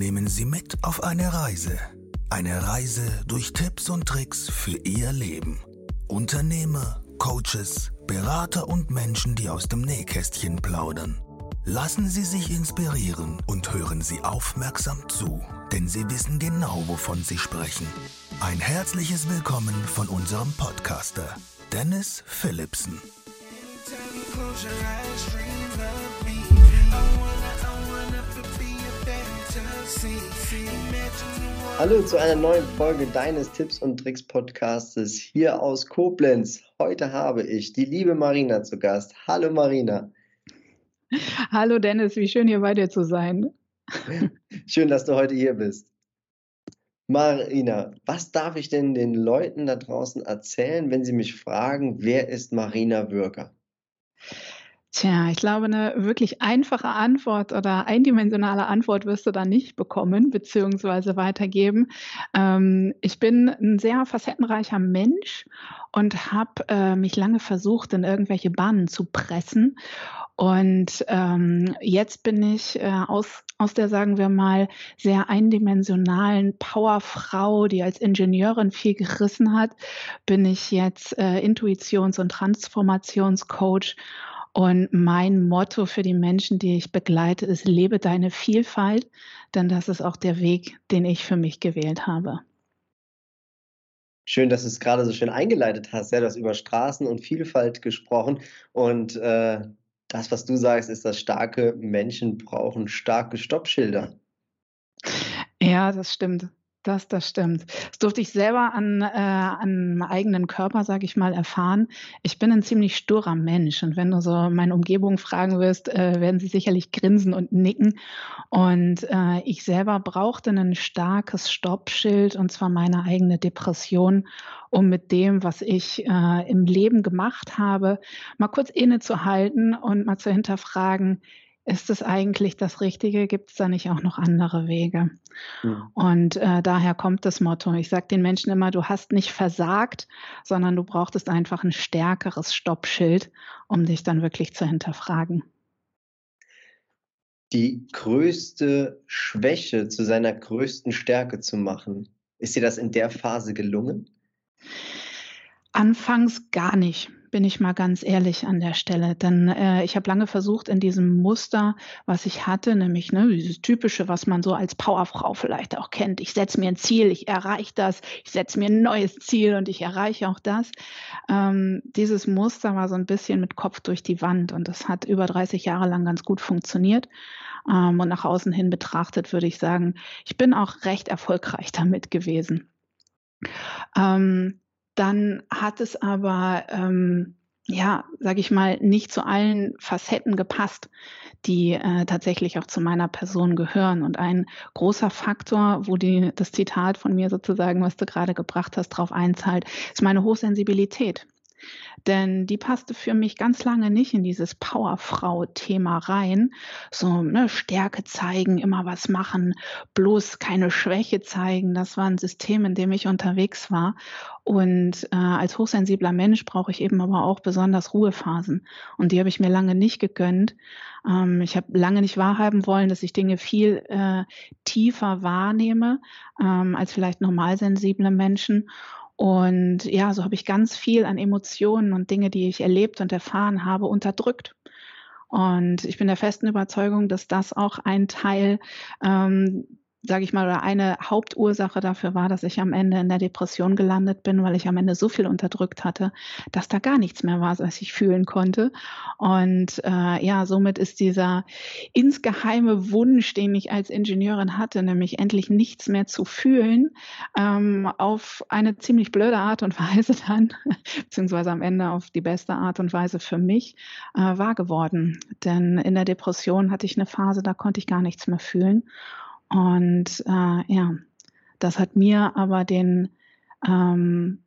nehmen Sie mit auf eine Reise. Eine Reise durch Tipps und Tricks für Ihr Leben. Unternehmer, Coaches, Berater und Menschen, die aus dem Nähkästchen plaudern. Lassen Sie sich inspirieren und hören Sie aufmerksam zu, denn Sie wissen genau, wovon Sie sprechen. Ein herzliches Willkommen von unserem Podcaster, Dennis Philipsen. Hallo zu einer neuen Folge deines Tipps und Tricks Podcastes hier aus Koblenz. Heute habe ich die liebe Marina zu Gast. Hallo Marina. Hallo Dennis, wie schön hier bei dir zu sein. Schön, dass du heute hier bist. Marina, was darf ich denn den Leuten da draußen erzählen, wenn sie mich fragen, wer ist Marina Würger? Tja, ich glaube, eine wirklich einfache Antwort oder eindimensionale Antwort wirst du da nicht bekommen beziehungsweise weitergeben. Ähm, ich bin ein sehr facettenreicher Mensch und habe äh, mich lange versucht, in irgendwelche Bahnen zu pressen. Und ähm, jetzt bin ich äh, aus, aus der, sagen wir mal, sehr eindimensionalen Powerfrau, die als Ingenieurin viel gerissen hat, bin ich jetzt äh, Intuitions- und Transformationscoach und mein Motto für die Menschen, die ich begleite, ist, lebe deine Vielfalt, denn das ist auch der Weg, den ich für mich gewählt habe. Schön, dass du es gerade so schön eingeleitet hast. Ja, du hast über Straßen und Vielfalt gesprochen. Und äh, das, was du sagst, ist, dass starke Menschen brauchen starke Stoppschilder. Ja, das stimmt. Das, das stimmt. Das durfte ich selber an, äh, an meinem eigenen Körper, sage ich mal, erfahren. Ich bin ein ziemlich sturer Mensch und wenn du so meine Umgebung fragen wirst, äh, werden sie sicherlich grinsen und nicken. Und äh, ich selber brauchte ein starkes Stoppschild und zwar meine eigene Depression, um mit dem, was ich äh, im Leben gemacht habe, mal kurz innezuhalten und mal zu hinterfragen, ist es eigentlich das Richtige? Gibt es da nicht auch noch andere Wege? Mhm. Und äh, daher kommt das Motto. Ich sage den Menschen immer, du hast nicht versagt, sondern du brauchtest einfach ein stärkeres Stoppschild, um dich dann wirklich zu hinterfragen. Die größte Schwäche zu seiner größten Stärke zu machen, ist dir das in der Phase gelungen? Anfangs gar nicht bin ich mal ganz ehrlich an der Stelle. Denn äh, ich habe lange versucht, in diesem Muster, was ich hatte, nämlich ne, dieses typische, was man so als Powerfrau vielleicht auch kennt. Ich setze mir ein Ziel, ich erreiche das, ich setze mir ein neues Ziel und ich erreiche auch das. Ähm, dieses Muster war so ein bisschen mit Kopf durch die Wand und das hat über 30 Jahre lang ganz gut funktioniert. Ähm, und nach außen hin betrachtet würde ich sagen, ich bin auch recht erfolgreich damit gewesen. Ähm, dann hat es aber, ähm, ja, sage ich mal, nicht zu allen Facetten gepasst, die äh, tatsächlich auch zu meiner Person gehören. Und ein großer Faktor, wo die, das Zitat von mir sozusagen, was du gerade gebracht hast, drauf einzahlt, ist meine Hochsensibilität. Denn die passte für mich ganz lange nicht in dieses Powerfrau-Thema rein. So, ne, Stärke zeigen, immer was machen, bloß keine Schwäche zeigen. Das war ein System, in dem ich unterwegs war. Und äh, als hochsensibler Mensch brauche ich eben aber auch besonders Ruhephasen. Und die habe ich mir lange nicht gegönnt. Ähm, ich habe lange nicht wahrhaben wollen, dass ich Dinge viel äh, tiefer wahrnehme ähm, als vielleicht normalsensible Menschen. Und ja, so habe ich ganz viel an Emotionen und Dinge, die ich erlebt und erfahren habe, unterdrückt. Und ich bin der festen Überzeugung, dass das auch ein Teil ähm, sage ich mal, oder eine Hauptursache dafür war, dass ich am Ende in der Depression gelandet bin, weil ich am Ende so viel unterdrückt hatte, dass da gar nichts mehr war, was ich fühlen konnte. Und äh, ja, somit ist dieser insgeheime Wunsch, den ich als Ingenieurin hatte, nämlich endlich nichts mehr zu fühlen, ähm, auf eine ziemlich blöde Art und Weise dann, beziehungsweise am Ende auf die beste Art und Weise für mich, äh, wahr geworden. Denn in der Depression hatte ich eine Phase, da konnte ich gar nichts mehr fühlen. Und äh, ja, das hat mir aber den ähm,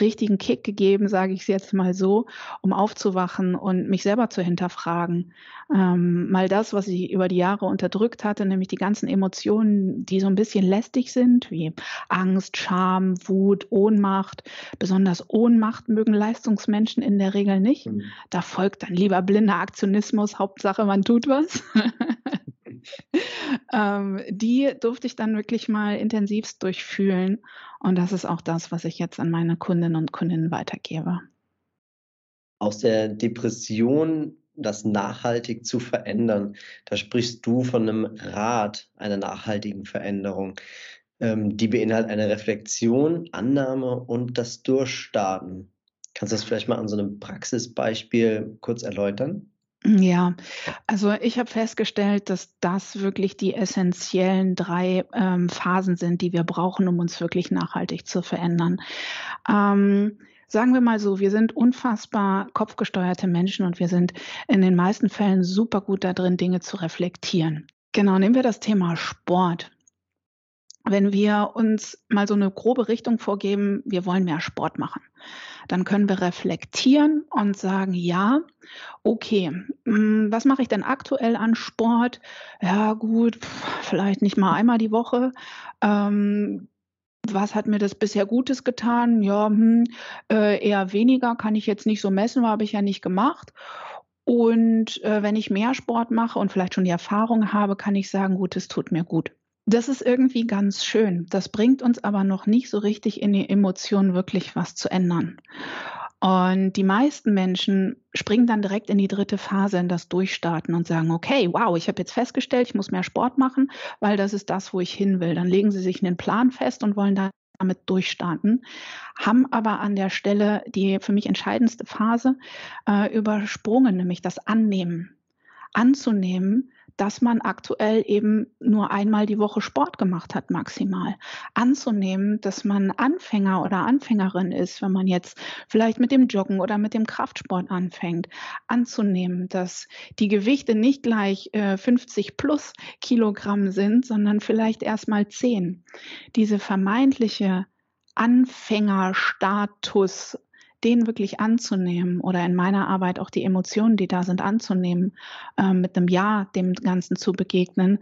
richtigen Kick gegeben, sage ich es jetzt mal so, um aufzuwachen und mich selber zu hinterfragen. Ähm, mal das, was ich über die Jahre unterdrückt hatte, nämlich die ganzen Emotionen, die so ein bisschen lästig sind, wie Angst, Scham, Wut, Ohnmacht. Besonders Ohnmacht mögen Leistungsmenschen in der Regel nicht. Mhm. Da folgt dann lieber blinder Aktionismus, Hauptsache man tut was. ähm, die durfte ich dann wirklich mal intensivst durchfühlen. Und das ist auch das, was ich jetzt an meine Kundinnen und Kundinnen weitergebe. Aus der Depression das nachhaltig zu verändern, da sprichst du von einem Rat einer nachhaltigen Veränderung. Ähm, die beinhaltet eine Reflexion, Annahme und das Durchstarten. Kannst du das vielleicht mal an so einem Praxisbeispiel kurz erläutern? Ja, also ich habe festgestellt, dass das wirklich die essentiellen drei ähm, Phasen sind, die wir brauchen, um uns wirklich nachhaltig zu verändern. Ähm, sagen wir mal so, wir sind unfassbar kopfgesteuerte Menschen und wir sind in den meisten Fällen super gut darin, Dinge zu reflektieren. Genau, nehmen wir das Thema Sport wenn wir uns mal so eine grobe Richtung vorgeben, wir wollen mehr Sport machen, dann können wir reflektieren und sagen, ja, okay, hm, was mache ich denn aktuell an Sport? Ja, gut, vielleicht nicht mal einmal die Woche. Ähm, was hat mir das bisher Gutes getan? Ja, hm, äh, eher weniger, kann ich jetzt nicht so messen, habe ich ja nicht gemacht. Und äh, wenn ich mehr Sport mache und vielleicht schon die Erfahrung habe, kann ich sagen, gut, es tut mir gut. Das ist irgendwie ganz schön. Das bringt uns aber noch nicht so richtig in die Emotionen wirklich was zu ändern. Und die meisten Menschen springen dann direkt in die dritte Phase, in das Durchstarten und sagen, okay, wow, ich habe jetzt festgestellt, ich muss mehr Sport machen, weil das ist das, wo ich hin will. Dann legen sie sich einen Plan fest und wollen damit durchstarten, haben aber an der Stelle die für mich entscheidendste Phase äh, übersprungen, nämlich das Annehmen. Anzunehmen, dass man aktuell eben nur einmal die Woche Sport gemacht hat, maximal. Anzunehmen, dass man Anfänger oder Anfängerin ist, wenn man jetzt vielleicht mit dem Joggen oder mit dem Kraftsport anfängt. Anzunehmen, dass die Gewichte nicht gleich äh, 50 plus Kilogramm sind, sondern vielleicht erst mal 10. Diese vermeintliche Anfängerstatus den wirklich anzunehmen oder in meiner Arbeit auch die Emotionen, die da sind, anzunehmen, äh, mit einem Ja dem Ganzen zu begegnen,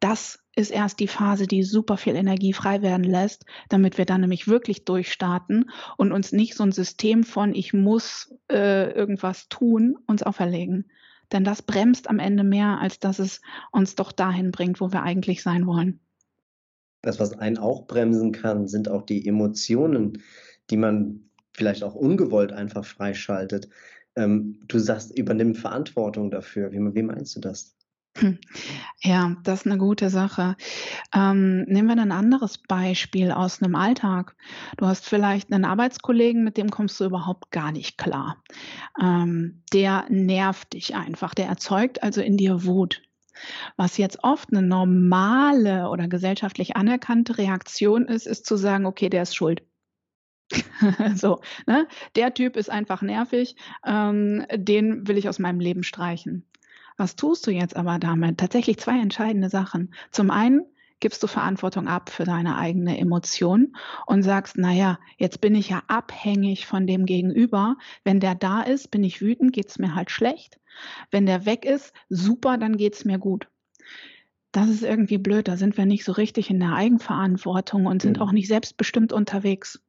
das ist erst die Phase, die super viel Energie frei werden lässt, damit wir dann nämlich wirklich durchstarten und uns nicht so ein System von ich muss äh, irgendwas tun, uns auferlegen. Denn das bremst am Ende mehr, als dass es uns doch dahin bringt, wo wir eigentlich sein wollen. Das, was einen auch bremsen kann, sind auch die Emotionen, die man vielleicht auch ungewollt einfach freischaltet. Ähm, du sagst, übernimm Verantwortung dafür. Wie, wie meinst du das? Hm. Ja, das ist eine gute Sache. Ähm, nehmen wir ein anderes Beispiel aus einem Alltag. Du hast vielleicht einen Arbeitskollegen, mit dem kommst du überhaupt gar nicht klar. Ähm, der nervt dich einfach, der erzeugt also in dir Wut. Was jetzt oft eine normale oder gesellschaftlich anerkannte Reaktion ist, ist zu sagen, okay, der ist schuld. so, ne? Der Typ ist einfach nervig, ähm, den will ich aus meinem Leben streichen. Was tust du jetzt aber damit? Tatsächlich zwei entscheidende Sachen. Zum einen gibst du Verantwortung ab für deine eigene Emotion und sagst, naja, jetzt bin ich ja abhängig von dem Gegenüber. Wenn der da ist, bin ich wütend, geht's mir halt schlecht. Wenn der weg ist, super, dann geht's mir gut das ist irgendwie blöd. Da sind wir nicht so richtig in der Eigenverantwortung und sind auch nicht selbstbestimmt unterwegs.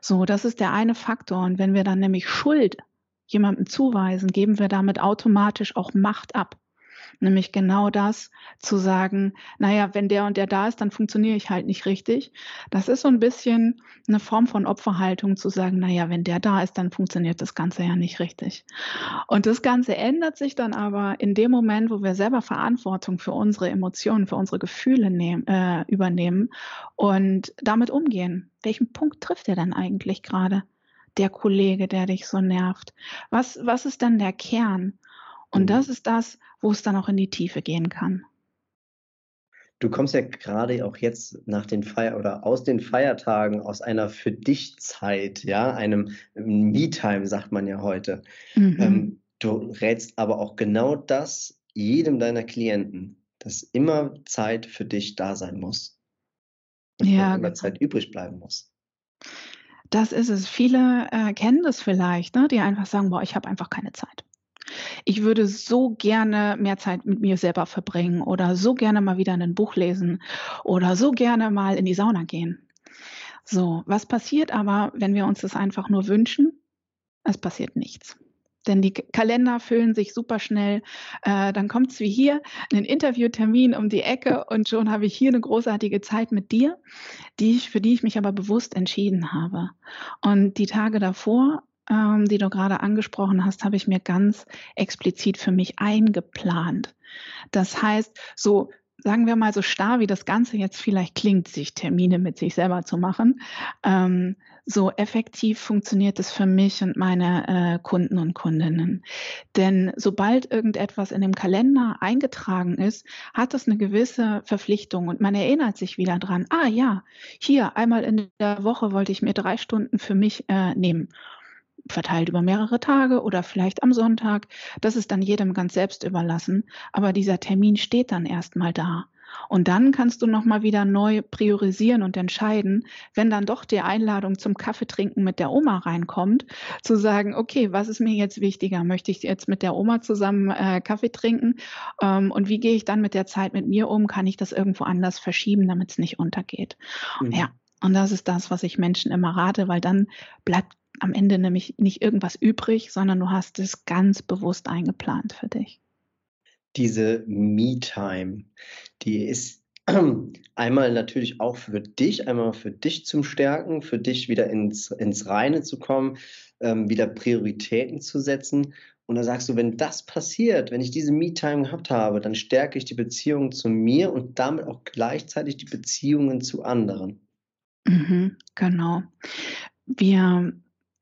So, das ist der eine Faktor. Und wenn wir dann nämlich Schuld jemandem zuweisen, geben wir damit automatisch auch Macht ab. Nämlich genau das zu sagen, naja, wenn der und der da ist, dann funktioniere ich halt nicht richtig. Das ist so ein bisschen eine Form von Opferhaltung zu sagen, naja, wenn der da ist, dann funktioniert das Ganze ja nicht richtig. Und das Ganze ändert sich dann aber in dem Moment, wo wir selber Verantwortung für unsere Emotionen, für unsere Gefühle nehmen, äh, übernehmen und damit umgehen. Welchen Punkt trifft er denn eigentlich gerade? der Kollege, der dich so nervt? Was, was ist dann der Kern? Und das ist das, wo es dann auch in die Tiefe gehen kann. Du kommst ja gerade auch jetzt nach den Feier oder aus den Feiertagen aus einer für dich Zeit, ja, einem Me-Time, sagt man ja heute. Mhm. Ähm, du rätst aber auch genau das jedem deiner Klienten, dass immer Zeit für dich da sein muss. Und ja, immer genau. Zeit übrig bleiben muss. Das ist es. Viele äh, kennen das vielleicht, ne? die einfach sagen, boah, ich habe einfach keine Zeit. Ich würde so gerne mehr Zeit mit mir selber verbringen oder so gerne mal wieder ein Buch lesen oder so gerne mal in die Sauna gehen. So, was passiert aber, wenn wir uns das einfach nur wünschen? Es passiert nichts. denn die Kalender füllen sich super schnell. Äh, dann kommt es wie hier, einen Interviewtermin um die Ecke und schon habe ich hier eine großartige Zeit mit dir, die ich, für die ich mich aber bewusst entschieden habe. Und die Tage davor, ähm, die du gerade angesprochen hast, habe ich mir ganz explizit für mich eingeplant. Das heißt, so sagen wir mal so starr, wie das Ganze jetzt vielleicht klingt, sich Termine mit sich selber zu machen, ähm, so effektiv funktioniert es für mich und meine äh, Kunden und Kundinnen. Denn sobald irgendetwas in dem Kalender eingetragen ist, hat das eine gewisse Verpflichtung und man erinnert sich wieder dran, ah ja, hier einmal in der Woche wollte ich mir drei Stunden für mich äh, nehmen verteilt über mehrere Tage oder vielleicht am Sonntag. Das ist dann jedem ganz selbst überlassen. Aber dieser Termin steht dann erstmal da. Und dann kannst du nochmal wieder neu priorisieren und entscheiden, wenn dann doch die Einladung zum Kaffeetrinken mit der Oma reinkommt, zu sagen, okay, was ist mir jetzt wichtiger? Möchte ich jetzt mit der Oma zusammen äh, Kaffee trinken? Ähm, und wie gehe ich dann mit der Zeit mit mir um? Kann ich das irgendwo anders verschieben, damit es nicht untergeht? Mhm. Ja. Und das ist das, was ich Menschen immer rate, weil dann bleibt am Ende nämlich nicht irgendwas übrig, sondern du hast es ganz bewusst eingeplant für dich. Diese Me-Time, die ist einmal natürlich auch für dich, einmal für dich zum Stärken, für dich wieder ins, ins Reine zu kommen, ähm, wieder Prioritäten zu setzen. Und da sagst du, wenn das passiert, wenn ich diese Me-Time gehabt habe, dann stärke ich die Beziehung zu mir und damit auch gleichzeitig die Beziehungen zu anderen. Mhm, genau. Wir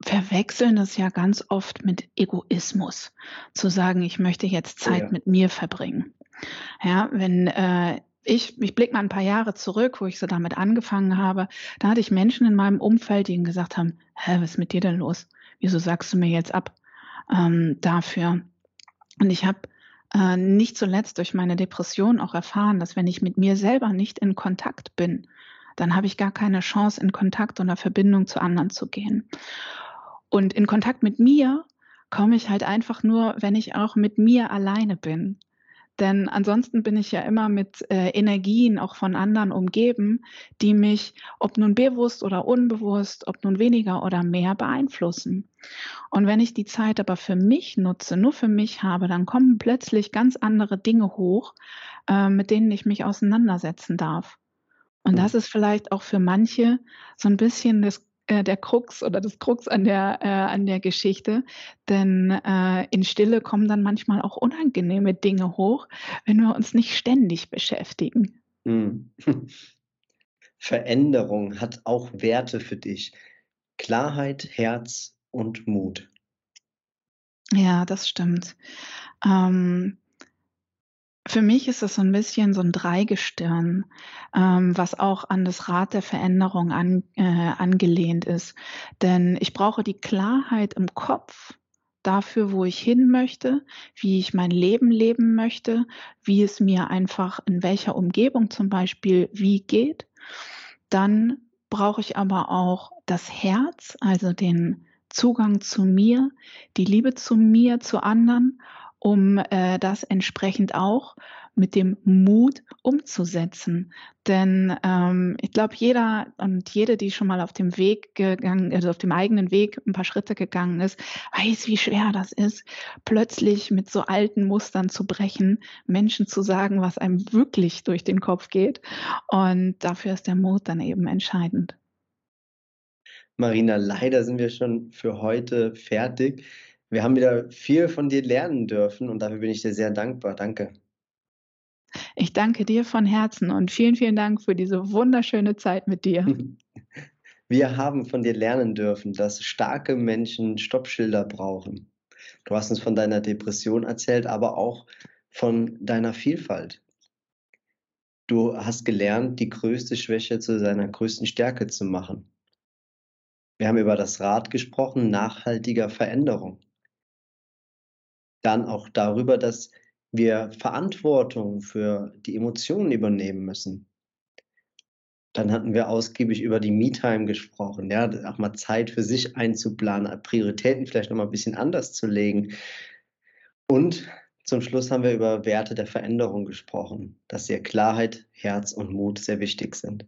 verwechseln das ja ganz oft mit Egoismus, zu sagen, ich möchte jetzt oh Zeit ja. mit mir verbringen. Ja, wenn äh, ich, ich blicke mal ein paar Jahre zurück, wo ich so damit angefangen habe, da hatte ich Menschen in meinem Umfeld, die gesagt haben, hä, was ist mit dir denn los? Wieso sagst du mir jetzt ab ähm, dafür? Und ich habe äh, nicht zuletzt durch meine Depression auch erfahren, dass wenn ich mit mir selber nicht in Kontakt bin, dann habe ich gar keine Chance, in Kontakt oder Verbindung zu anderen zu gehen. Und in Kontakt mit mir komme ich halt einfach nur, wenn ich auch mit mir alleine bin. Denn ansonsten bin ich ja immer mit äh, Energien auch von anderen umgeben, die mich, ob nun bewusst oder unbewusst, ob nun weniger oder mehr beeinflussen. Und wenn ich die Zeit aber für mich nutze, nur für mich habe, dann kommen plötzlich ganz andere Dinge hoch, äh, mit denen ich mich auseinandersetzen darf. Und das ist vielleicht auch für manche so ein bisschen das äh, der Krux oder das Krux an der, äh, an der Geschichte. Denn äh, in Stille kommen dann manchmal auch unangenehme Dinge hoch, wenn wir uns nicht ständig beschäftigen. Hm. Veränderung hat auch Werte für dich. Klarheit, Herz und Mut. Ja, das stimmt. Ähm, für mich ist es so ein bisschen so ein Dreigestirn, ähm, was auch an das Rad der Veränderung an, äh, angelehnt ist. Denn ich brauche die Klarheit im Kopf dafür, wo ich hin möchte, wie ich mein Leben leben möchte, wie es mir einfach in welcher Umgebung zum Beispiel wie geht. Dann brauche ich aber auch das Herz, also den Zugang zu mir, die Liebe zu mir, zu anderen um äh, das entsprechend auch mit dem Mut umzusetzen. Denn ähm, ich glaube, jeder und jede, die schon mal auf dem Weg gegangen, also auf dem eigenen Weg ein paar Schritte gegangen ist, weiß, wie schwer das ist, plötzlich mit so alten Mustern zu brechen, Menschen zu sagen, was einem wirklich durch den Kopf geht. Und dafür ist der Mut dann eben entscheidend. Marina, leider sind wir schon für heute fertig. Wir haben wieder viel von dir lernen dürfen und dafür bin ich dir sehr dankbar. Danke. Ich danke dir von Herzen und vielen, vielen Dank für diese wunderschöne Zeit mit dir. Wir haben von dir lernen dürfen, dass starke Menschen Stoppschilder brauchen. Du hast uns von deiner Depression erzählt, aber auch von deiner Vielfalt. Du hast gelernt, die größte Schwäche zu seiner größten Stärke zu machen. Wir haben über das Rad gesprochen, nachhaltiger Veränderung dann auch darüber, dass wir Verantwortung für die Emotionen übernehmen müssen. Dann hatten wir ausgiebig über die Me-Time gesprochen, ja, auch mal Zeit für sich einzuplanen, Prioritäten vielleicht nochmal ein bisschen anders zu legen. Und zum Schluss haben wir über Werte der Veränderung gesprochen, dass hier Klarheit, Herz und Mut sehr wichtig sind.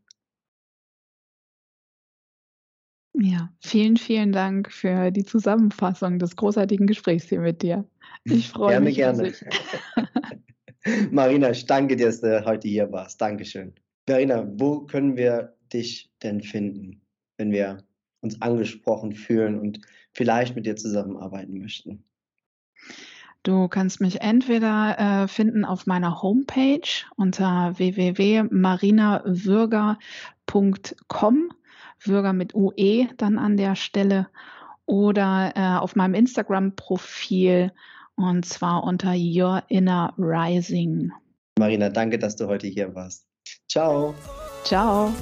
Ja, vielen, vielen Dank für die Zusammenfassung des großartigen Gesprächs hier mit dir. Ich freue mich. Gerne, gerne. Marina, ich danke dir, dass du heute hier warst. Dankeschön. Marina, wo können wir dich denn finden, wenn wir uns angesprochen fühlen und vielleicht mit dir zusammenarbeiten möchten? Du kannst mich entweder äh, finden auf meiner Homepage unter www.marinawürger.com, Würger mit UE dann an der Stelle, oder äh, auf meinem Instagram-Profil und zwar unter Your Inner Rising. Marina, danke, dass du heute hier warst. Ciao. Ciao.